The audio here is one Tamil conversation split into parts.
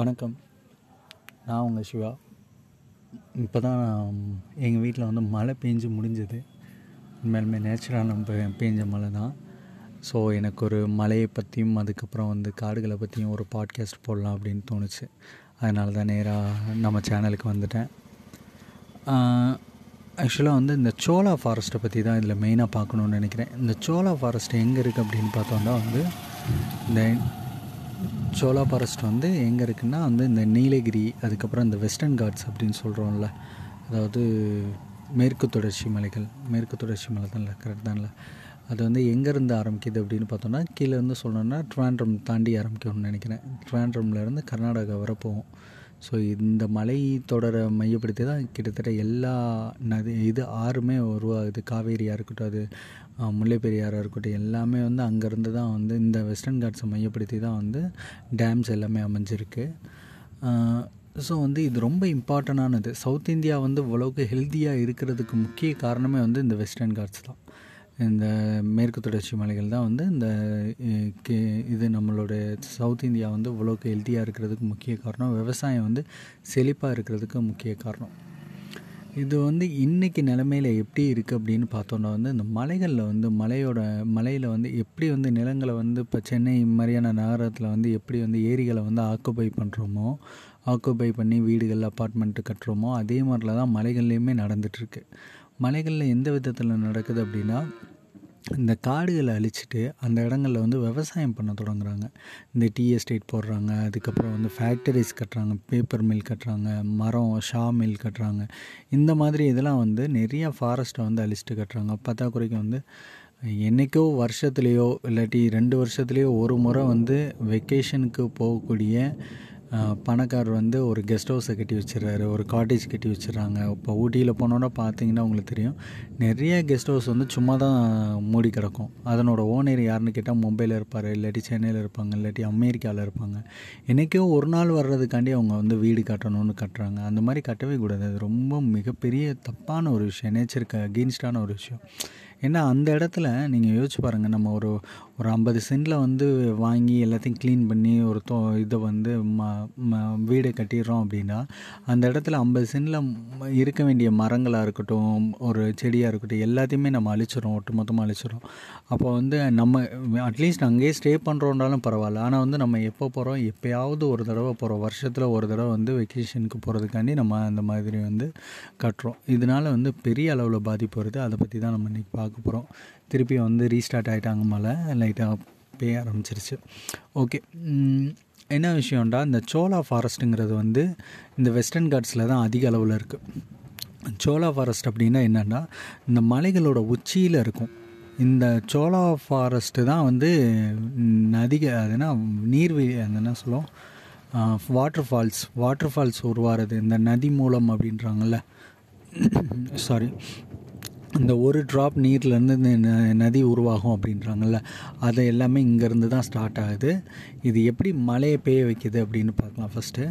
வணக்கம். நான் உங்கள் சிவா. இப்போ தான் எங்கள் வீட்டில் வந்து மழை பெஞ்சு முடிஞ்சது. உண்மையாலுமே நேச்சுரலான பெ பெஞ்ச மழை தான். ஸோ எனக்கு ஒரு மலையை பற்றியும் அதுக்கப்புறம் வந்து காடுகளை பற்றியும் ஒரு பாட்காஸ்ட் போடலாம் அப்படின்னு தோணுச்சு. அதனால தான் நேராக நம்ம சேனலுக்கு வந்துட்டேன். ஆக்சுவலாக வந்து இந்த சோலா ஃபாரஸ்ட்டை பற்றி தான் இதில் மெயினாக பார்க்கணுன்னு நினைக்கிறேன். இந்த சோலா ஃபாரஸ்ட் எங்கே இருக்குது அப்படின்னு பார்த்தோன்னா வந்து இந்த சோலா ஃபாரஸ்ட் வந்து எங்கே இருக்குன்னா வந்து இந்த நீலகிரி அதுக்கப்புறம் இந்த வெஸ்டர்ன் காட்ஸ் அப்படின்னு சொல்கிறோம்ல அதாவது மேற்கு தொடர்ச்சி மலைகள் மேற்கு தொடர்ச்சி மலை தான்ல கரெக்ட் தான்ல. அது வந்து எங்கேருந்து ஆரம்பிக்குது அப்படின்னு பார்த்தோம்னா கீழே இருந்து சொல்லணும்னா ட்ராண்ட்ரம் தாண்டி ஆரம்பிக்கும்னு நினைக்கிறேன். ட்ராண்ட்ரம்லேருந்து கர்நாடகா வர போகும் ஸோ இந்த மலை தொடரை மையப்படுத்தி தான் கிட்டத்தட்ட எல்லா நதி இது ஆறுமே உருவாகுது. காவேரியாக இருக்கட்டும் அது முல்லை பெரியாராக இருக்கட்டும் எல்லாமே வந்து அங்கேருந்து தான் வந்து இந்த வெஸ்டர்ன் காட்ஸை மையப்படுத்தி தான் வந்து டேம்ஸ் எல்லாமே அமைஞ்சிருக்கு. ஸோ வந்து இது ரொம்ப இம்பார்ட்டண்டானது சவுத் இந்தியா வந்து இவ்வளவுக்கு ஹெல்த்தியாக இருக்கிறதுக்கு முக்கிய காரணமே வந்து இந்த வெஸ்டர்ன் காட்ஸ் தான். இந்த மேற்கு தொடர்ச்சி மலைகள் தான் வந்து இந்த கே இது நம்மளோட சவுத் இந்தியா வந்து இவ்வளோக்கு ஹெல்த்தியாக இருக்கிறதுக்கு முக்கிய காரணம். விவசாயம் வந்து செழிப்பாக இருக்கிறதுக்கு முக்கிய காரணம். இது வந்து இன்றைக்கி நிலமையில் எப்படி இருக்குது அப்படின்னு பார்த்தோன்னா வந்து இந்த மலைகளில் வந்து மலையோட மலையில் வந்து எப்படி வந்து நிலங்களை வந்து இப்போ சென்னை மாதிரியான நகரத்தில் வந்து எப்படி வந்து ஏரிகளை வந்து ஆக்குபை பண்ணுறோமோ ஆக்குபை பண்ணி வீடுகள் அப்பார்ட்மெண்ட்டு கட்டுறோமோ அதே மாதிரில தான் மலைகள்லேயுமே நடந்துகிட்ருக்கு மலைகளில் எந்த விதத்தில் நடக்குது அப்படின்னா இந்த காடுகளை அழிச்சிட்டு அந்த இடங்களில் வந்து விவசாயம் பண்ண தொடங்குறாங்க. இந்த டீ எஸ்டேட் போடுறாங்க அதுக்கப்புறம் வந்து ஃபேக்டரிஸ் கட்டுறாங்க பேப்பர் மில் கட்டுறாங்க மரம் ஷா மில் கட்டுறாங்க. இந்த மாதிரி இதெல்லாம் வந்து நிறையா ஃபாரஸ்ட்டை வந்து அழிச்சிட்டு கட்டுறாங்க. பத்தாக்குறைக்கு வந்து என்றைக்கோ வருஷத்துலேயோ இல்லாட்டி ரெண்டு வருஷத்துலேயோ ஒரு முறை வந்து வெக்கேஷனுக்கு போகக்கூடிய பணக்காரர் வந்து ஒரு கெஸ்ட் ஹவுஸை கட்டி வச்சிடறாரு ஒரு காட்டேஜ் கட்டி வச்சிடறாங்க. இப்போ ஊட்டியில் போனோன்னா பார்த்தீங்கன்னா உங்களுக்கு தெரியும் நிறைய கெஸ்ட் ஹவுஸ் வந்து சும்மா தான் மூடி கிடக்கும். அதனோட ஓனர் யாருன்னு கேட்டால் மும்பையில் இருப்பார் இல்லாட்டி சென்னையில் இருப்பாங்க இல்லாட்டி அமெரிக்காவில் இருப்பாங்க. என்றைக்கோ ஒரு நாள் வர்றதுக்காண்டி அவங்க வந்து வீடு கட்டணும்னு கட்டுறாங்க. அந்த மாதிரி கட்டவே கூடாது. அது ரொம்ப மிகப்பெரிய தப்பான ஒரு விஷயம். நேச்சருக்கு அகெயின்ஸ்டான ஒரு விஷயம். ஏன்னா அந்த இடத்துல நீங்கள் யோசிச்சு பாருங்கள் நம்ம ஒரு ஒரு ஐம்பது சென்டில் வந்து வாங்கி எல்லாத்தையும் க்ளீன் பண்ணி ஒரு தோ இதை வந்து ம ம வீடு கட்டிடுறோம் அப்படின்னா அந்த இடத்துல ஐம்பது சென்டில் இருக்க வேண்டிய மரங்களாக இருக்கட்டும் ஒரு செடியாக இருக்கட்டும் எல்லாத்தையுமே நம்ம அழிச்சிடும் ஒட்டு மொத்தமாக அழிச்சிடும் அப்போ வந்து நம்ம அட்லீஸ்ட் அங்கேயே ஸ்டே பண்ணுறோன்றாலும் பரவாயில்ல. ஆனால் வந்து நம்ம எப்போ போகிறோம் எப்போயாவது ஒரு தடவை போகிறோம் வருஷத்தில் ஒரு தடவை வந்து வெக்கேஷனுக்கு போகிறதுக்காண்டி நம்ம அந்த மாதிரி வந்து கட்டுறோம். இதனால் வந்து பெரிய அளவில் பாதிப்பு வருது. அதை பற்றி தான் நம்ம இன்றைக்கி பார்க்க போகிறோம் திருப்பி வந்து ரீஸ்டார்ட் ஆகிட்டாங்க மேலே லைக் லைட்டாக பெய்ய ஆரம்பிச்சிருச்சு. ஓகே. என்ன விஷயம்டா இந்த சோலா ஃபாரஸ்ட்டுங்கிறது வந்து இந்த வெஸ்டர்ன் காட்ஸில் தான் அதிக அளவில் இருக்குது சோலா ஃபாரஸ்ட் அப்படின்னா என்னென்னா இந்த மலைகளோட உச்சியில் இருக்கும். இந்த சோலா ஃபாரஸ்ட்டு தான் வந்து நதிக அதுனா நீர்வீழி அது என்ன சொல்லுவோம்? வாட்டர் ஃபால்ஸ் வாட்டர் ஃபால்ஸ் உருவாகிறது இந்த நதி மூலம் அப்படின்றாங்கல்ல. சாரி. இந்த ஒரு ட்ராப் நீர்லேருந்து இந்த நதி உருவாகும் அப்படின்றாங்கல்ல அது எல்லாமே இங்கேருந்து தான் ஸ்டார்ட் ஆகுது. இது எப்படி மழையை பெய்ய வைக்கிது அப்படின்னு பார்க்கலாம் ஃபஸ்ட்டு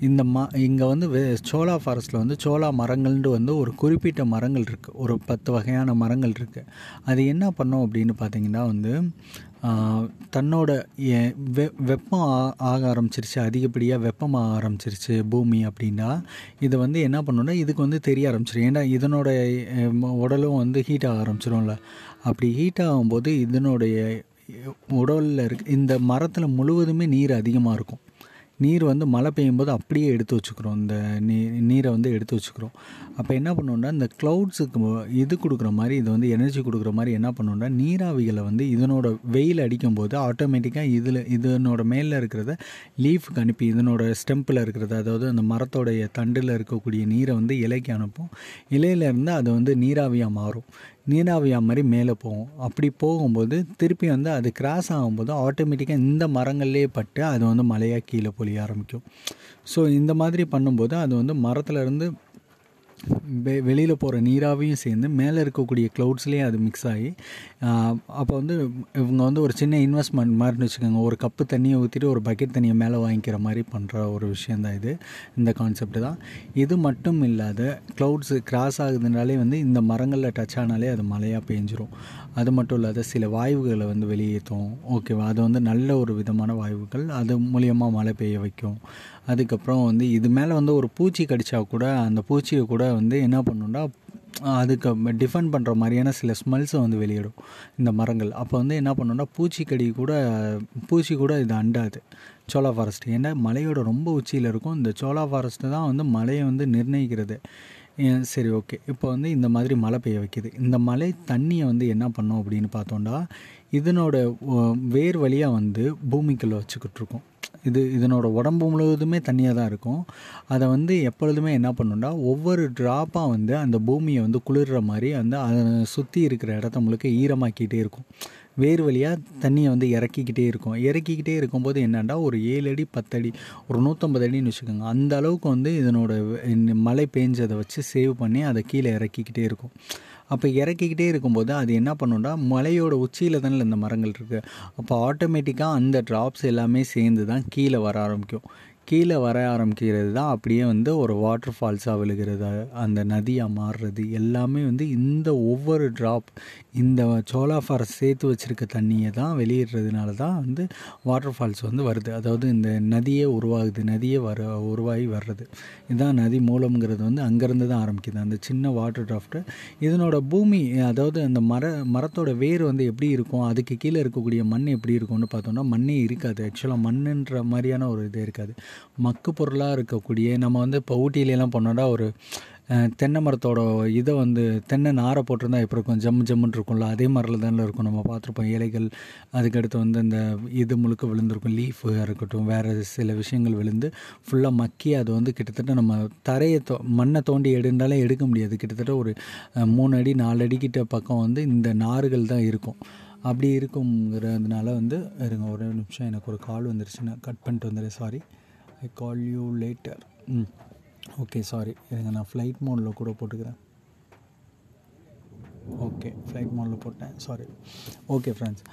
இந்த ம இங்கே வந்து வெ சோலா ஃபாரஸ்ட்டில் வந்து சோலா மரங்கள்னு வந்து ஒரு குறிப்பிட்ட மரங்கள் இருக்குது ஒரு பத்து வகையான மரங்கள் இருக்குது அது என்ன பண்ணோம் அப்படின்னு பார்த்தீங்கன்னா வந்து தன்னோட வெ வெப்பம் ஆக ஆரம்பிச்சிருச்சு அதிகப்படியாக வெப்பமாக ஆரம்பிச்சிருச்சு பூமி அப்படின்னா இதை வந்து என்ன பண்ணணுன்னா இதுக்கு வந்து தெரிய ஆரம்பிச்சிடும் ஏன்னா இதனோட உடலும் வந்து ஹீட் ஆக ஆரம்பிச்சிடும்ல அப்படி ஹீட் ஆகும்போது இதனுடைய உடலில் இருக்க இந்த மரத்தில் முழுவதுமே நீர் அதிகமாக இருக்கும். நீர் வந்து மழை பெய்யும் போது அப்படியே எடுத்து வச்சுக்கிறோம். இந்த நீ நீரை வந்து எடுத்து வச்சுக்கிறோம். அப்போ என்ன பண்ணோன்னா இந்த க்ளவுட்ஸுக்கு இது கொடுக்குற மாதிரி இது வந்து எனர்ஜி கொடுக்குற மாதிரி என்ன பண்ணோன்னா நீராவிகளை வந்து இதனோட வெயில் அடிக்கும்போது ஆட்டோமேட்டிக்காக இதில் இதனோட மேலே இருக்கிறத லீஃபுக்கு அனுப்பி இதனோட ஸ்டெம்பில் இருக்கிறத அதாவது அந்த மரத்தோடைய தண்டில் இருக்கக்கூடிய நீரை வந்து இலைக்கு அனுப்பும். இலையிலேருந்து அது வந்து நீராவியாக மாறும். நீராவியாக மாதிரி மேலே போகும். அப்படி போகும்போது திருப்பி வந்து அது கிராஸ் ஆகும்போது ஆட்டோமேட்டிக்காக இந்த மரங்கள்லேயே பட்டு அது வந்து மலையாக கீழே பொழிய ஆரம்பிக்கும். ஸோ இந்த மாதிரி பண்ணும்போது அது வந்து மரத்துலேருந்து வெ வெளியில் போகிற நீராவையும் சேர்ந்து மேலே இருக்கக்கூடிய க்ளவுட்ஸ்லேயே அது மிக்ஸ் ஆகி அப்போ வந்து இவங்க வந்து ஒரு சின்ன இன்வெஸ்ட்மெண்ட் மாதிரின்னு வச்சுக்கோங்க. ஒரு கப்பு தண்ணியை ஊற்றிட்டு ஒரு பக்கெட் தண்ணியை மேலே வாங்கிக்கிற மாதிரி பண்ணுற ஒரு விஷயந்தான் இது. இந்த கான்செப்ட் தான். இது மட்டும் இல்லாத க்ளவுட்ஸ் கிராஸ் ஆகுதுனாலே வந்து இந்த மரங்களில் டச் ஆனாலே அது மழையாக பேஞ்சிரும். அது மட்டும் இல்லாத சில வாயுகளை வந்து வெளியேற்றும். ஓகேவா அது வந்து நல்ல ஒரு விதமான வாயுக்கள். அது மூலியமாக மழை பெய்ய வைக்கும். அதுக்கப்புறம் வந்து இது மேலே வந்து ஒரு பூச்சி கடிச்சா கூட அந்த பூச்சியை கூட வந்து என்ன பண்ணுன்னா அதுக்கு டிஃபெண்ட் பண்ணுற மாதிரியான சில ஸ்மெல்ஸை வந்து வெளியிடும் இந்த மரங்கள். அப்போ வந்து என்ன பண்ணுன்னா பூச்சிக்கடி கூட பூச்சி கூட இது அண்டாது. சோலா ஃபாரஸ்ட் ஏன்னா மலையோட ரொம்ப உச்சியில் இருக்கும். இந்த சோலா ஃபாரஸ்ட்டு தான் வந்து மலையை வந்து நிர்ணயிக்கிறது. சரி ஓகே. இப்போ வந்து இந்த மாதிரி மழை பெய்ய வைக்கிது. இந்த மழை தண்ணியை வந்து என்ன பண்ணும் அப்படின்னு பார்த்தோன்னா இதனோட வேர் வழியாக வந்து பூமிக்குள்ளே வச்சுக்கிட்டு இருக்கோம். இது இதனோட உடம்பு முழுவதுமே தண்ணியாக தான் இருக்கும். அதை வந்து எப்பொழுதுமே என்ன பண்ணுன்னா ஒவ்வொரு ட்ராப்பாக வந்து அந்த பூமியை வந்து குளிர்ற மாதிரி வந்து அதை சுற்றி இருக்கிற இடத்த முழுக்க ஈரமாக்கிட்டே இருக்கும். வேர் வழியாக தண்ணியை வந்து இறக்கிக்கிட்டே இருக்கும். இறக்கிக்கிட்டே இருக்கும்போது என்னென்னா ஒரு ஏழு அடி பத்தடி ஒரு நூற்றம்பது அடின்னு வச்சுக்கோங்க. அந்த அளவுக்கு வந்து இதனோட மழை பேஞ்சதை வச்சு சேவ் பண்ணி அதை கீழே இறக்கிக்கிட்டே இருக்கும். அப்போ இறக்கிக்கிட்டே இருக்கும்போது அது என்ன பண்ணுன்னா மலையோட உச்சியில் தானே இந்த மரங்கள் இருக்குது அப்போ ஆட்டோமேட்டிக்காக அந்த ட்ராப்ஸ் எல்லாமே சேர்ந்து தான் கீழே வர ஆரம்பிக்கும். கீழே வர ஆரம்பிக்கிறது தான் அப்படியே வந்து ஒரு வாட்டர் ஃபால்ஸாக விழுகிறது அந்த நதியாக மாறுறது எல்லாமே வந்து இந்த ஒவ்வொரு ட்ராப் இந்த சோலா ஃபாரஸ்ட் சேர்த்து வச்சுருக்க தண்ணியை தான் வெளியிடுறதுனால தான் வந்து வாட்டர் ஃபால்ஸ் வந்து வருது. அதாவது இந்த நதியே உருவாகுது நதியே வர உருவாகி வர்றது. இதுதான் நதி மூலம்ங்கிறது வந்து அங்கேருந்து தான் ஆரம்பிக்குது. அந்த சின்ன வாட்டர் ட்ராஃப்ட்டு இதனோட பூமி அதாவது அந்த மர மரத்தோட வேர் வந்து எப்படி இருக்கும் அதுக்கு கீழே இருக்கக்கூடிய மண் எப்படி இருக்கும்னு பார்த்தோம்னா மண்ணே இருக்காது. ஆக்சுவலாக மண்ணுன்ற மாதிரியான ஒரு இது இருக்காது. மக்கு பொருளாக இருக்கக்கூடிய நம்ம வந்து இப்போ ஊட்டியிலலாம் போனோம்னா ஒரு தென்னை மரத்தோட இதை வந்து தென்னை நாரை போட்டிருந்தா எப்படி இருக்கும்? ஜம்மு ஜம்முன்னு இருக்கும்ல. அதே மாதிரில தானே இருக்கும். நம்ம பார்த்துருப்போம். இலைகள் அதுக்கடுத்து வந்து இந்த இது முழுக்க விழுந்திருக்கும். லீஃபாக இருக்கட்டும் வேறு சில விஷயங்கள் விழுந்து ஃபுல்லாக மக்கி அது வந்து கிட்டத்தட்ட நம்ம தரையை தோ மண்ணை தோண்டி எடுந்தாலே எடுக்க முடியாது. கிட்டத்தட்ட ஒரு மூணு அடி நாலு அடிக்கிட்ட பக்கம் வந்து இந்த நார்கள் தான் இருக்கும். அப்படி இருக்குங்கிறதுனால வந்து இருங்க ஒரு நிமிஷம். எனக்கு ஒரு கால் வந்துருச்சு நான் கட் பண்ணிட்டு வந்துடுறேன். Sorry I call you later ம். ஓகே சாரி இருங்க நான் ஃப்ளைட் மோடில் கூட போட்டுக்கிறேன். ஓகே ஃப்ளைட் மோடில் போட்டேன். சாரி ஓகே ஃப்ரெண்ட்ஸ்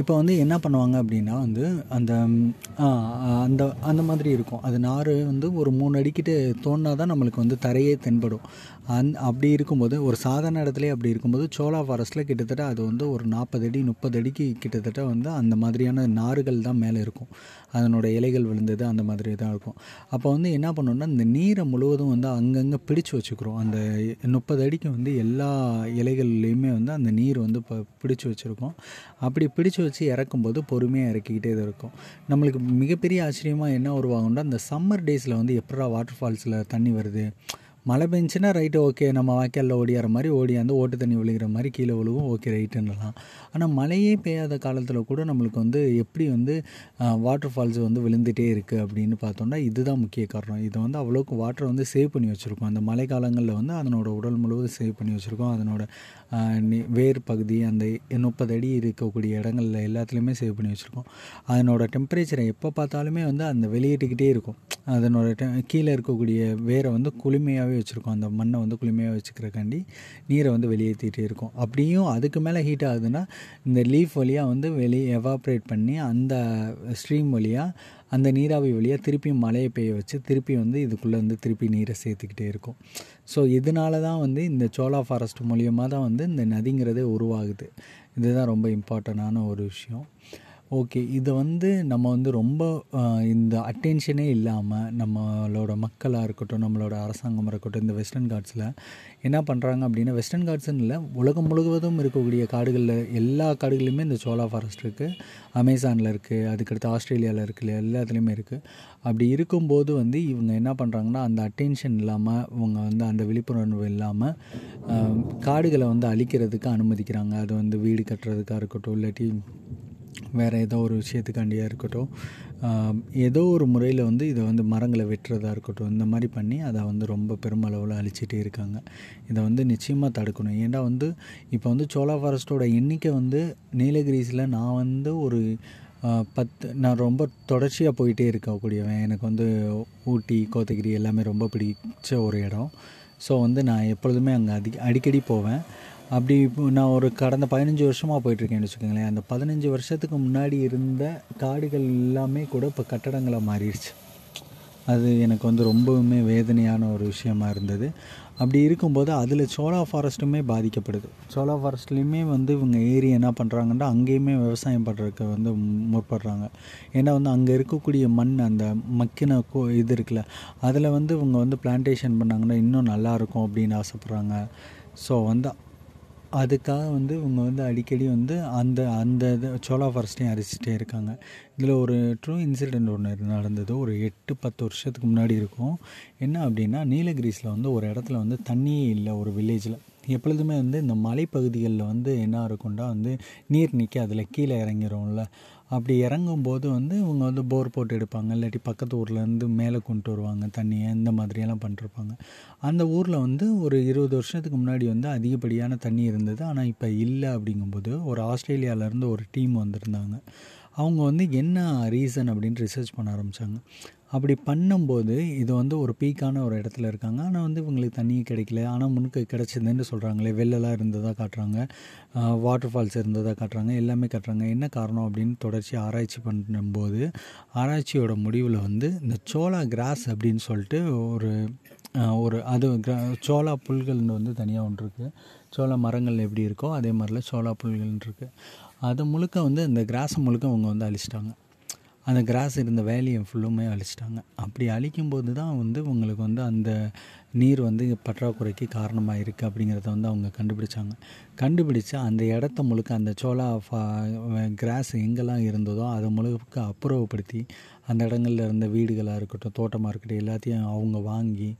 இப்போ வந்து என்ன பண்ணுவாங்க அப்படின்னா வந்து அந்த அந்த அந்த மாதிரி இருக்கும். அது நார் வந்து ஒரு மூணு அடிக்கிட்டு தோணா தான் நம்மளுக்கு வந்து தரையே தென்படும். அந் அப்படி இருக்கும்போது ஒரு சாதாரண இடத்துலயே அப்படி இருக்கும்போது சோலா ஃபாரஸ்ட்டில் கிட்டத்தட்ட அது வந்து ஒரு நாற்பது அடி முப்பது அடிக்கு கிட்டத்தட்ட வந்து அந்த மாதிரியான நார்கள் தான் மேலே இருக்கும். அதனோட இலைகள் விழுந்தது அந்த மாதிரி தான் இருக்கும். அப்போ வந்து என்ன பண்ணோம்னா இந்த நீரை முழுவதும் வந்து அங்கங்கே பிடிச்சு வச்சுக்கிறோம். அந்த முப்பது அடிக்கு வந்து எல்லா இலைகள்லேயுமே வந்து அந்த நீர் வந்து இப்போ பிடிச்சு வச்சுருக்கோம். அப்படி பிடிச்சு வச்சு இறக்கும்போது பொறுமையாக இறக்கிக்கிட்டே தான் இருக்கும். நம்மளுக்கு மிகப்பெரிய ஆச்சரியமாக என்ன உருவாகும்னா அந்த சம்மர் டேஸில் வந்து எப்படா வாட்டர் ஃபால்ஸில் தண்ணி வருது? மழை பெஞ்சுன்னா ரைட்டு ஓகே நம்ம வாய்க்காலில் ஓடியாற மாதிரி ஓடியாந்து ஓட்டு தண்ணி விழுகிற மாதிரி கீழே விழுவும் ஓகே ரைட்டுன்னலாம் ஆனால் மழையே பெய்யாத காலத்தில் கூட நம்மளுக்கு வந்து எப்படி வந்து வாட்டர் ஃபால்ஸ் வந்து விழுந்துகிட்டே இருக்குது அப்படின்னு பார்த்தோம்னா இதுதான் முக்கிய காரணம். இது வந்து அவ்வளோக்கு வாட்டரை வந்து சேவ் பண்ணி வச்சுருக்கோம். அந்த மழை காலங்களில் வந்து அதனோட உடல் முழுவதும் சேவ் பண்ணி வச்சுருக்கோம். அதனோட வேர் பகுதி அந்த முப்பது அடி இருக்கக்கூடிய இடங்களில் எல்லாத்துலேயுமே சேவ் பண்ணி வச்சுருக்கோம். அதனோட டெம்பரேச்சரை எப்போ பார்த்தாலுமே வந்து அந்த வெளியிட்டுக்கிட்டே இருக்கும். அதனோட டெ கீழே இருக்கக்கூடிய வேரை வந்து குளுமையாகவே வச்சுருக்கோம். அந்த மண்ணை வந்து குளுமையாக வச்சுக்கிறக்காண்டி நீரை வந்து வெளியேற்றிட்டே இருக்கும். அப்படியும் அதுக்கு மேலே ஹீட் ஆகுதுன்னா இந்த லீஃப் வழியாக வந்து வெளியே எவாப்ரேட் பண்ணி அந்த ஸ்ட்ரீம் வழியாக அந்த நீராவி வழியாக திருப்பியும் மழையை பெய்ய வச்சு திருப்பி வந்து இதுக்குள்ளே வந்து திருப்பி நீரை சேர்த்துக்கிட்டே இருக்கும். ஸோ இதனால தான் வந்து இந்த சோலா ஃபாரஸ்ட் மூலியமாக தான் வந்து இந்த நதிங்கிறதே உருவாகுது. இதுதான் ரொம்ப இம்பார்ட்டண்டான ஒரு விஷயம். ஓகே இதை வந்து நம்ம வந்து ரொம்ப இந்த அட்டென்ஷனே இல்லாமல் நம்மளோட மக்களாக இருக்கட்டும் நம்மளோட அரசாங்கமாக இருக்கட்டும் இந்த வெஸ்டர்ன் காட்ஸில் என்ன பண்ணுறாங்க அப்படின்னா வெஸ்டர்ன் காட்ஸ்னு இல்லை உலகம் முழுவதும் இருக்கக்கூடிய காடுகளில் எல்லா காடுகளிலுமே இந்த சோலா ஃபாரஸ்ட் இருக்குது அமேசானில் இருக்குது அதுக்கடுத்து ஆஸ்திரேலியாவில் இருக்குது எல்லாத்துலேயுமே இருக்குது அப்படி இருக்கும்போது வந்து இவங்க என்ன பண்ணுறாங்கன்னா அந்த அட்டென்ஷன் இல்லாமல் இவங்க வந்து அந்த விழிப்புணர்வு இல்லாமல் காடுகளை வந்து அழிக்கிறதுக்கு அனுமதிக்கிறாங்க. அது வந்து வீடு கட்டுறதுக்காக இருக்கட்டும் இல்லாட்டி வேறு ஏதோ ஒரு விஷயத்துக்காண்டியாக இருக்கட்டும் ஏதோ ஒரு முறையில் வந்து இதை வந்து மரங்களை வெட்டுறதா இருக்கட்டும் இந்த மாதிரி பண்ணி அதை வந்து ரொம்ப பெருமளவில் அழிச்சிட்டே இருக்காங்க. இதை வந்து நிச்சயமாக தடுக்கணும். ஏன்னா வந்து இப்போ வந்து சோலா ஃபாரஸ்ட்டோட எண்ணிக்கை வந்து நீலகிரிஸில் நான் வந்து ஒரு பத்து நான் ரொம்ப தொடர்ச்சியாக போயிட்டே இருக்கக்கூடியவன். எனக்கு வந்து ஊட்டி கோத்தகிரி எல்லாமே ரொம்ப பிடிச்ச ஒரு இடம். ஸோ வந்து நான் எப்பொழுதுமே அங்கே அடி அடிக்கடி போவேன். அப்படி இப்போ நான் ஒரு கடந்த பதினஞ்சு வருஷமாக போயிட்டுருக்கேன்னு வச்சுக்கோங்களேன். அந்த பதினஞ்சு வருஷத்துக்கு முன்னாடி இருந்த காடுகள் எல்லாமே கூட இப்போ கட்டடங்களாக மாறிடுச்சு. அது எனக்கு வந்து ரொம்பவுமே வேதனையான ஒரு விஷயமா இருந்தது. அப்படி இருக்கும்போது அதில் சோலா ஃபாரஸ்ட்டுமே பாதிக்கப்படுது. சோலா ஃபாரஸ்ட்லேயுமே வந்து இவங்க ஏரி என்ன பண்ணுறாங்கன்னா அங்கேயுமே விவசாயம் பண்ணுறதுக்கு வந்து முற்படுறாங்க. ஏன்னா வந்து அங்கே இருக்கக்கூடிய மண் அந்த மக்கின கோ இது இருக்குல்ல அதில் வந்து இவங்க வந்து பிளான்டேஷன் பண்ணாங்கன்னா இன்னும் நல்லாயிருக்கும் அப்படின்னு ஆசைப்பட்றாங்க. ஸோ வந்து அதுக்காக வந்து இவங்க வந்து அடிக்கடி வந்து அந்த அந்த இதை சோலா ஃபாரஸ்ட்டையும் அரிச்சிட்டே இருக்காங்க. இதில் ஒரு ட்ரூ இன்சிடெண்ட் ஒன்று நடந்தது. ஒரு எட்டு பத்து வருஷத்துக்கு முன்னாடி இருக்கும். என்ன அப்படின்னா நீலகிரிஸில் வந்து ஒரு இடத்துல வந்து தண்ணியே இல்லை ஒரு வில்லேஜில் எப்பொழுதுமே வந்து இந்த மலைப்பகுதிகளில் வந்து என்ன இருக்கும்டா வந்து நீர் நிற்க அதில் கீழே இறங்கிரும்ல. அப்படி இறங்கும்போது வந்து இவங்க வந்து போர் போட்டு எடுப்பாங்க. இல்லாட்டி பக்கத்து ஊர்லேருந்து மேலே கொண்டு வருவாங்க தண்ணியை இந்த மாதிரியெல்லாம் பண்ணிருப்பாங்க. அந்த ஊரில் வந்து ஒரு இருபது வருஷத்துக்கு முன்னாடி வந்து அதிகப்படியான தண்ணி இருந்தது. ஆனால் இப்போ இல்லை அப்படிங்கும்போது ஒரு ஆஸ்திரேலியாவிலேருந்து ஒரு டீம் வந்திருந்தாங்க. அவங்க வந்து என்ன ரீசன் அப்படின்னு ரிசர்ச் பண்ண ஆரம்பித்தாங்க அப்படி பண்ணும்போது இது வந்து ஒரு பீக்கான ஒரு இடத்துல இருக்காங்க. ஆனால் வந்து இவங்களுக்கு தண்ணி கிடைக்கல. ஆனால் முன்னுக்கு கிடச்சிதுன்னு சொல்கிறாங்களே வெள்ளெல்லாம் இருந்ததாக காட்டுறாங்க. வாட்டர் ஃபால்ஸ் இருந்ததாக காட்டுறாங்க. எல்லாமே காட்டுறாங்க. என்ன காரணம் அப்படின்னு தொடர்ச்சி ஆராய்ச்சி பண்ணும்போது ஆராய்ச்சியோட முடிவில் வந்து இந்த சோளா கிராஸ் அப்படின்னு சொல்லிட்டு ஒரு ஒரு அது சோளா புல்கள்னு வந்து தனியாக ஒன்று இருக்குது சோளா மரங்கள் எப்படி இருக்கோ அதே மாதிரிலாம் சோளா புல்கள்னு இருக்குது அது முழுக்க வந்து இந்த கிராஸை முழுக்க அவங்க வந்து அழிச்சிட்டாங்க. அந்த கிராஸ் இருந்த வேலியை ஃபுல்லுமே அழிச்சிட்டாங்க. அப்படி அழிக்கும்போது தான் வந்து உங்களுக்கு வந்து அந்த நீர் வந்து பற்றாக்குறைக்கு காரணமாக இருக்குது அப்படிங்கிறத வந்து அவங்க கண்டுபிடிச்சாங்க. கண்டுபிடிச்சு அந்த இடத்த முழுக்க அந்த சோளா ஃபா கிராஸ் எங்கெல்லாம் இருந்ததோ அதை முழுக்க அப்புறப்படுத்தி அந்த இடங்கள்ல இருந்த வீடுகளாக இருக்கட்டும் தோட்டமாக இருக்கட்டும் எல்லாத்தையும் அவங்க வாங்கி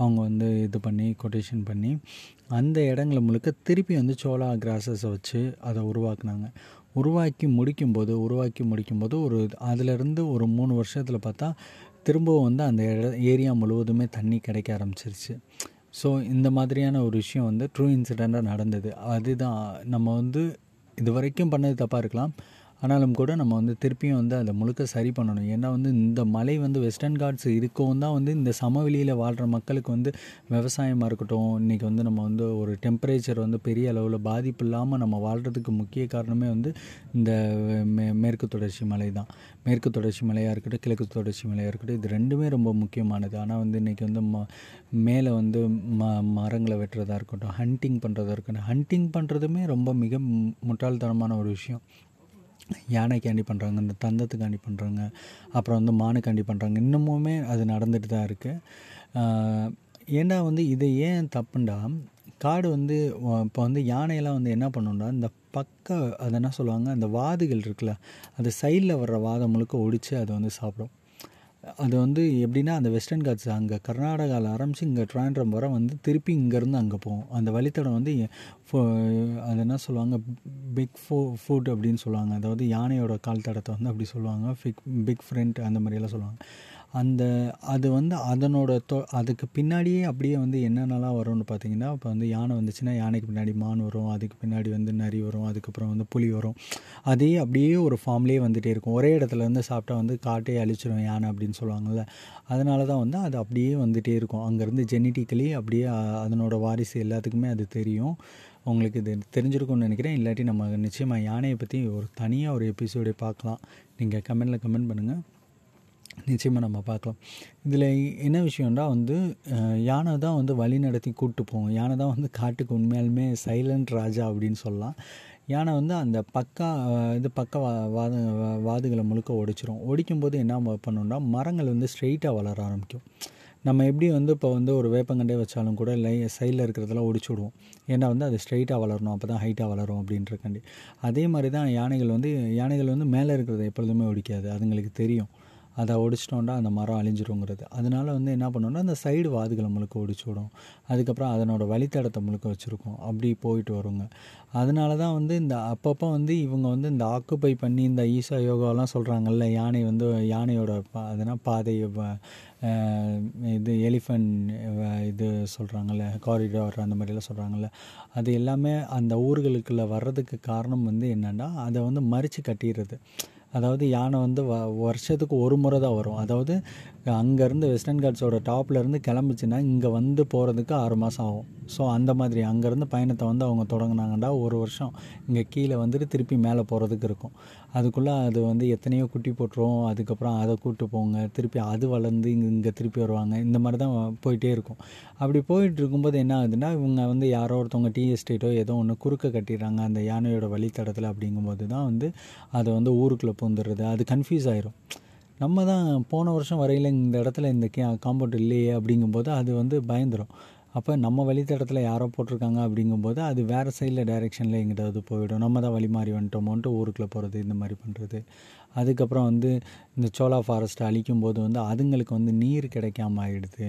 அவங்க வந்து இது பண்ணி கொட்டேஷன் பண்ணி அந்த இடங்களை முழுக்க திருப்பி வந்து சோளா கிராஸஸை வச்சு அதை உருவாக்குனாங்க. உருவாக்கி முடிக்கும்போது உருவாக்கி முடிக்கும்போது ஒரு அதிலிருந்து ஒரு மூணு வருஷத்தில் பார்த்தா திரும்பவும் வந்து அந்த ஏரியா முழுவதுமே தண்ணி கிடைக்க ஆரம்பிச்சிருச்சு. ஸோ இந்த மாதிரியான ஒரு விஷயம் வந்து ட்ரூ இன்சிடெண்ட்டாக நடந்தது. அதுதான் நம்ம வந்து இது வரைக்கும் பண்ணது தப்பாக இருக்கலாம். ஆனாலும் கூட நம்ம வந்து திருப்பியும் வந்து அதை முழுக்க சரி பண்ணணும். ஏன்னா வந்து இந்த மலை வந்து வெஸ்டர்ன் காட்ஸ் இருக்கவும் தான் வந்து இந்த சமவெளியில் வாழ்கிற மக்களுக்கு வந்து விவசாயமாக இருக்கட்டும் இன்றைக்கி வந்து நம்ம வந்து ஒரு டெம்பரேச்சர் வந்து பெரிய அளவில் பாதிப்பு இல்லாமல் நம்ம வாழ்கிறதுக்கு முக்கிய காரணமே வந்து இந்த மே மேற்கு தொடர்ச்சி மலை தான். மேற்கு தொடர்ச்சி மலையாக இருக்கட்டும் கிழக்கு தொடர்ச்சி மலையாக இருக்கட்டும் இது ரெண்டுமே ரொம்ப முக்கியமானது. ஆனால் வந்து இன்றைக்கி வந்து ம மேலே வந்து ம மரங்களை வெட்டுறதா இருக்கட்டும் ஹண்டிங் பண்ணுறதா இருக்கட்டும் ஹண்டிங் பண்ணுறதுமே ரொம்ப மிக முட்டாள்தனமான ஒரு விஷயம். யானைக்காண்டி பண்ணுறாங்க இந்த தந்தத்துக்காண்டி பண்ணுறாங்க அப்புறம் வந்து மானுக்காண்டி பண்ணுறாங்க இன்னமுமே அது நடந்துட்டு தான் இருக்குது ஏன்னா வந்து இது ஏன் தப்புண்டா காடு வந்து இப்போ வந்து யானையெல்லாம் வந்து என்ன பண்ணுண்டா இந்த பக்க அது என்ன சொல்லுவாங்க அந்த வாதுகள் இருக்குல்ல அது சைடில் வர்ற வாதம் முழுக்க ஒடிச்சு அதை வந்து சாப்பிடும். அது வந்து எப்படின்னா அந்த வெஸ்டர்ன் காட்ஸ் அங்கே கர்நாடகாவில் ஆரம்பித்து இங்கே ட்ராண்ட்ரம் வர வந்து திருப்பி இங்கேருந்து அங்கே போகும். அந்த வழித்தடம் வந்து அது என்ன சொல்லுவாங்க? பிக் ஃபோ ஃபுட் அப்படின்னு சொல்லுவாங்க. அதாவது யானையோட கால் தடத்தை வந்து அப்படி சொல்லுவாங்க. ஃபிக் பிக் ஃப்ரெண்ட் அந்த மாதிரியெல்லாம் சொல்லுவாங்க. அந்த அது வந்து அதனோட தொ அதுக்கு பின்னாடியே அப்படியே வந்து என்னென்னலாம் வரும்னு பார்த்தீங்கன்னா இப்போ வந்து யானை வந்துச்சுன்னா யானைக்கு பின்னாடி மான் வரும் அதுக்கு பின்னாடி வந்து நரி வரும் அதுக்கப்புறம் வந்து புலி வரும். அதே அப்படியே ஒரு ஃபார்ம்லேயே வந்துகிட்டே இருக்கும். ஒரே இடத்துல இருந்து சாப்பிட்டா வந்து காட்டையே அழிச்சிடும் யானை அப்படின்னு சொல்லுவாங்கள்ல அதனால தான் வந்து அது அப்படியே வந்துகிட்டே இருக்கும். அங்கேருந்து ஜெனட்டிக்கலி அப்படியே அதனோட வாரிசு எல்லாத்துக்குமே அது தெரியும். உங்களுக்கு இது தெரிஞ்சிருக்கும்னு நினைக்கிறேன். இல்லாட்டி நம்ம நிச்சயமாக யானையை பற்றி ஒரு தனியாக ஒரு எபிசோடே பார்க்கலாம். நீங்கள் கமெண்டில் கமெண்ட் பண்ணுங்கள் நிச்சயமாக நம்ம பார்க்கலாம். இதில் என்ன விஷயம்னா வந்து யானை தான் வந்து வழி நடத்தி கூப்பிட்டு போகும். யானை தான் வந்து காட்டுக்கு உண்மையாலுமே சைலண்ட் ராஜா அப்படின்னு சொல்லலாம். யானை வந்து அந்த பக்கா இது பக்க வா வாத வாதுகளை முழுக்க ஒடிச்சிரும். ஒடிக்கும்போது என்ன பண்ணணும்னா மரங்கள் வந்து ஸ்ட்ரெயிட்டாக வளர ஆரம்பிக்கும். நம்ம எப்படி வந்து இப்போ வந்து ஒரு வேப்பங்கண்டே வச்சாலும் கூட லை சைடில் இருக்கிறதெல்லாம் ஒடிச்சு விடுவோம். ஏன்னா வந்து அது ஸ்ட்ரைட்டாக வளரணும். அப்போ தான் ஹைட்டாக வளரும் அப்படின்றக்காண்டி. அதே மாதிரி தான் யானைகள் வந்து யானைகள் வந்து மேலே இருக்கிறத எப்பொழுதுமே ஒடிக்காது. அதுங்களுக்கு தெரியும். அதை ஒடிச்சிட்டோன்னா அந்த மரம் அழிஞ்சிருங்கிறது அதனால வந்து என்ன பண்ணோன்னா அந்த சைடு வாதுகளை முழுக்க ஒடிச்சு விடும் அதுக்கப்புறம் அதனோட வழித்தடத்தை முழுக்க வச்சுருக்கோம். அப்படி போயிட்டு வருங்க. அதனால தான் வந்து இந்த அப்பப்போ வந்து இவங்க வந்து இந்த ஆக்குப்பை பண்ணி இந்த ஈசா யோகாலாம் சொல்கிறாங்கல்ல யானை வந்து யானையோட பா அதனால் பாதை இது எலிஃபண்ட் இது சொல்கிறாங்கல்ல காரிடார் அந்த மாதிரிலாம் சொல்கிறாங்கல்ல அது எல்லாமே அந்த ஊர்களுக்குள்ளே வர்றதுக்கு காரணம் வந்து என்னென்னா அதை வந்து மறித்து கட்டிடுறது. அதாவது யானை வந்து வ வருஷத்துக்கு ஒரு முறை தான் வரும். அதாவது அங்கேருந்து வெஸ்டர்ன் காட்ஸோட டாப்லேருந்து கிளம்பிச்சுன்னா இங்கே வந்து போகிறதுக்கு ஆறு மாதம் ஆகும். ஸோ அந்த மாதிரி அங்கேருந்து பயணத்தை வந்து அவங்க தொடங்கினாங்கண்டா ஒரு வருஷம். இங்கே கீழே வந்துட்டு திருப்பி மேலே போகிறதுக்கு இருக்கும். அதுக்குள்ளே அது வந்து எத்தனையோ குட்டி போட்டுரும். அதுக்கப்புறம் அதை கூப்பிட்டு போங்க. திருப்பி அது வளர்ந்து இங்கே இங்கே திருப்பி வருவாங்க. இந்த மாதிரி தான் போயிட்டே இருக்கும். அப்படி போயிட்டு இருக்கும்போது என்ன ஆகுதுன்னா இவங்க வந்து யாரோ ஒருத்தவங்க டீ எஸ்டேட்டோ ஏதோ ஒன்று குறுக்க கட்டிடுறாங்க அந்த யானையோட வழித்தடத்தில் அப்படிங்கும்போது தான் வந்து அதை வந்து ஊருக்குள்ளே பூந்துடுறது அது கன்ஃபியூஸ் ஆயிரும். நம்ம தான் போன வருஷம் வரையில் இந்த இடத்துல இந்த கே காம்பவுண்ட் இல்லையே அப்படிங்கும்போது அது வந்து பயந்துடும் அப்போ நம்ம வழித்தடத்தில் யாரோ போட்டிருக்காங்க அப்படிங்கும்போது அது வேறு சைடில் டைரெக்ஷனில் எங்கிட்டாவது போயிடும். நம்ம தான் வழி மாறி வந்துட்டோமோன்ட்டு ஊருக்குள்ளே போகிறது இந்த மாதிரி பண்ணுறது அதுக்கப்புறம் வந்து இந்த சோலா ஃபாரஸ்ட்டை அழிக்கும் போது வந்து அதுங்களுக்கு வந்து நீர் கிடைக்காம ஆகிடுது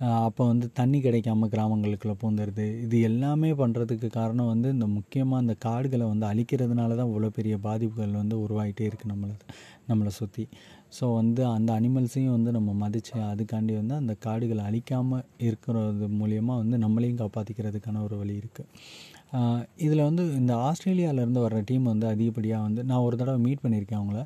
அப்போ வந்து தண்ணி கிடைக்காம கிராமங்களுக்குள்ளே பூந்துடுது இது எல்லாமே பண்ணுறதுக்கு காரணம் வந்து இந்த முக்கியமாக இந்த காடுகளை வந்து அழிக்கிறதுனால தான் இவ்வளோ பெரிய பாதிப்புகள் வந்து உருவாகிட்டே இருக்குது நம்மளை நம்மளை சுற்றி ஸோ வந்து அந்த அனிமல்ஸையும் வந்து நம்ம மதித்து அதுக்காண்டி வந்து அந்த காடுகளை அழிக்காமல் இருக்கிறது மூலயமா வந்து நம்மளையும் காப்பாற்றிக்கிறதுக்கான ஒரு வழி இருக்குது இதில் வந்து இந்த ஆஸ்திரேலியாவிலேருந்து வர்ற டீம் வந்து அதிகப்படியாக வந்து நான் ஒரு தடவை மீட் பண்ணியிருக்கேன் அவங்கள.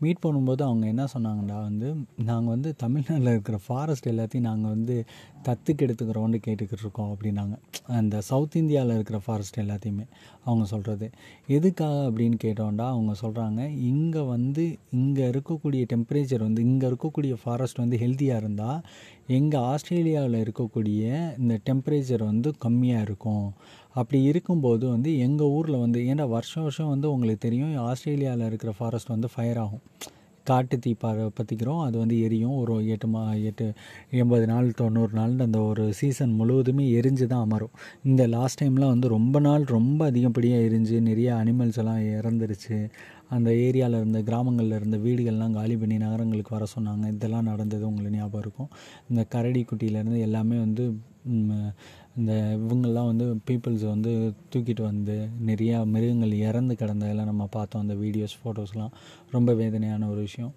மீட் பண்ணும்போது அவங்க என்ன சொன்னாங்கடா வந்து நாங்கள் வந்து தமிழ்நாட்டில் இருக்கிற ஃபாரஸ்ட் எல்லாத்தையும் நாங்கள் வந்து தத்துக்கு எடுத்துக்கிறோன்னு கேட்டுக்கிட்டு இருக்கோம் அப்படின்னாங்க. அந்த சவுத் இந்தியாவில் இருக்கிற ஃபாரஸ்ட் எல்லாத்தையுமே அவங்க சொல்கிறது எதுக்காக அப்படின்னு கேட்டோண்டா அவங்க சொல்கிறாங்க இங்கே வந்து இங்கே இருக்கக்கூடிய டெம்பரேச்சர் வந்து இங்கே இருக்கக்கூடிய ஃபாரஸ்ட் வந்து ஹெல்த்தியாக இருந்தால் எங்கள் ஆஸ்திரேலியாவில் இருக்கக்கூடிய இந்த டெம்பரேச்சர் வந்து கம்மியாக இருக்கும். அப்படி இருக்கும்போது வந்து எங்கள் ஊரில் வந்து ஏன்னா வருஷம் வருஷம் வந்து உங்களுக்கு தெரியும் ஆஸ்திரேலியாவில் இருக்கிற ஃபாரஸ்ட் வந்து ஃபயர் ஆகும். காட்டு தீ ப பற்றிக்கிறோம் அது வந்து எரியும். ஒரு எட்டு மா எட்டு எண்பது நாள் தொண்ணூறு நாள் அந்த ஒரு சீசன் முழுவதுமே எரிஞ்சு தான் அமரும். இந்த லாஸ்ட் டைம்லாம் வந்து ரொம்ப நாள் ரொம்ப அதிகப்படியாக எரிஞ்சு நிறைய அனிமல்ஸ் எல்லாம் இறந்துருச்சு. அந்த ஏரியாவில் இருந்த கிராமங்களில் இருந்த வீடுகள்லாம் காலி பண்ணி நகரங்களுக்கு வர சொன்னாங்க. இதெல்லாம் நடந்தது உங்களுக்கு ஞாபகம் இருக்கும். இந்த கரடி குட்டியிலேருந்து எல்லாமே வந்து இந்த இவங்கெல்லாம் வந்து பீப்புள்ஸ் வந்து தூக்கிட்டு வந்து நிறையா மிருகங்கள் இறந்து கிடந்ததெல்லாம் நம்ம பார்த்தோம். அந்த வீடியோஸ் ஃபோட்டோஸ்லாம் ரொம்ப வேதனையான ஒரு விஷயம்.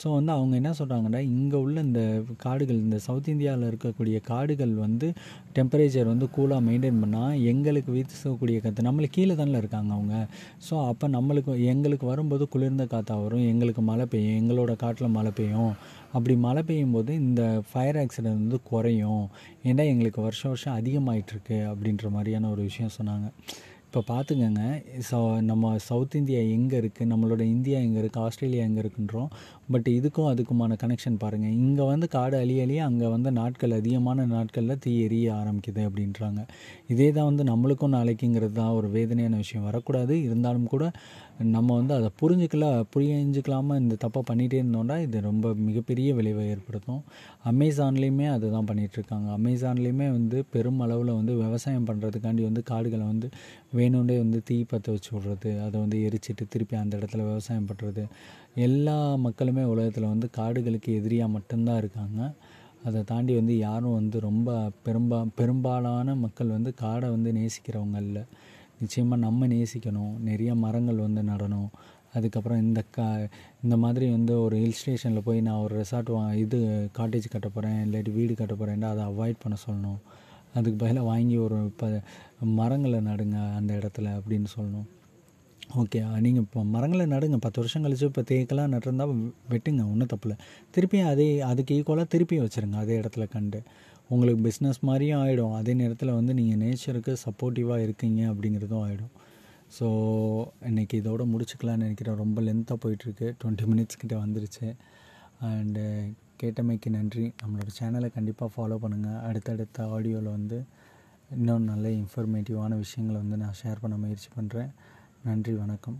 ஸோ வந்து அவங்க என்ன சொல்கிறாங்கன்னா இங்கே உள்ள இந்த காடுகள் இந்த சவுத் இந்தியாவில் இருக்கக்கூடிய காடுகள் வந்து டெம்பரேச்சர் வந்து கூலாக மெயின்டைன் பண்ணால் எங்களுக்கு வீசக்கூடிய காற்று நம்மளுக்கு கீழே தானே இருக்காங்க அவங்க. ஸோ அப்போ நம்மளுக்கு எங்களுக்கு வரும்போது குளிர்ந்த காற்றா வரும் எங்களுக்கு மழை பெய்யும் எங்களோட காட்டில் மழை பெய்யும். அப்படி மழை பெய்யும் போது இந்த ஃபயர் ஆக்சிடென்ட் வந்து குறையும். ஏன்னா எங்களுக்கு வருஷம் வருஷம் அதிகமாயிட்டிருக்கு அப்படின்ற மாதிரியான ஒரு விஷயம் சொன்னாங்க. இப்போ பார்த்துக்கங்க ஸோ நம்ம சவுத் இந்தியா எங்கே இருக்குது நம்மளோட இந்தியா எங்கே இருக்குது ஆஸ்திரேலியா எங்கே இருக்குன்றோம். பட் இதுக்கும் அதுக்குமான கனெக்ஷன் பாருங்கள் இங்கே வந்து காடு அழிய அழிய அங்கே வந்து நாட்கள் அதிகமான நாட்களில் தீ எரிய ஆரம்பிக்குது அப்படின்றாங்க. இதே தான் வந்து நம்மளுக்கும் நாளைக்குங்கிறது தான் ஒரு வேதனையான விஷயம். வரக்கூடாது. இருந்தாலும் கூட நம்ம வந்து அதை புரிஞ்சுக்கல புரிஞ்சுக்கலாமல் இந்த தப்பை பண்ணிகிட்டே இருந்தோம்னா இது ரொம்ப மிகப்பெரிய விளைவை ஏற்படுத்தும். அமேசான்லேயுமே அதை தான் பண்ணிகிட்ருக்காங்க அமேசான்லேயுமே வந்து பெரும் அளவில் வந்து விவசாயம் பண்ணுறதுக்காண்டி வந்து காடுகளை வந்து வேணுண்டே வந்து தீ பற்ற வச்சு விட்றது அதை வந்து எரிச்சிட்டு திருப்பி அந்த இடத்துல விவசாயம் பண்ணுறது எல்லா மக்களுமே உலகத்தில் வந்து காடுகளுக்கு எதிரியாக மட்டும்தான் இருக்காங்க. அதை தாண்டி வந்து யாரும் வந்து ரொம்ப பெரும்பா பெரும்பாலான மக்கள் வந்து காடை வந்து நேசிக்கிறவங்க இல்லை. நிச்சயமாக நம்ம நேசிக்கணும். நிறைய மரங்கள் வந்து நடணும். அதுக்கப்புறம் இந்த கா இந்த மாதிரி வந்து ஒரு ஹில் ஸ்டேஷனில் போய் நான் ஒரு ரெசார்ட் வா இது காட்டேஜ் கட்ட போகிறேன் இல்லாட்டி வீடு கட்ட போகிறேன்டா அதை அவாய்ட் பண்ண சொல்லணும். அதுக்கு பதிலாக வாங்கி ஒரு இப்போ மரங்களை நடுங்க அந்த இடத்துல அப்படின்னு சொல்லணும். ஓகே நீங்கள் இப்போ மரங்களை நடுங்க. பத்து வருஷம் கழிச்சு இப்போ தேக்கெல்லாம் நட்டிருந்தா வெட்டுங்க. ஒன்றும் தப்பில்லை திருப்பி அதே அதுக்கு ஈக்குவலாக திருப்பி வச்சுருங்க. அதே இடத்துல கண்டு. உங்களுக்கு பிஸ்னஸ் மாதிரியும் ஆகிடும் அதே நேரத்தில் வந்து நீங்கள் நேச்சருக்கு சப்போர்ட்டிவாக இருக்கீங்க அப்படிங்கிறதும் ஆகிடும் ஸோ இன்றைக்கி இதோட முடிச்சுக்கலான்னு நினைக்கிறேன். ரொம்ப லென்த்தாக போயிட்டுருக்கு. டுவெண்ட்டி மினிட்ஸ் கிட்ட வந்துருச்சு. அண்டு கேட்டமைக்கு நன்றி. நம்மளோட சேனலை கண்டிப்பாக ஃபாலோ பண்ணுங்கள் அடுத்தடுத்த ஆடியோவில் வந்து இன்னும் நல்ல இன்ஃபர்மேட்டிவான விஷயங்களை வந்து நான் ஷேர் பண்ண முயற்சி பண்ணுறேன் நன்றி வணக்கம்.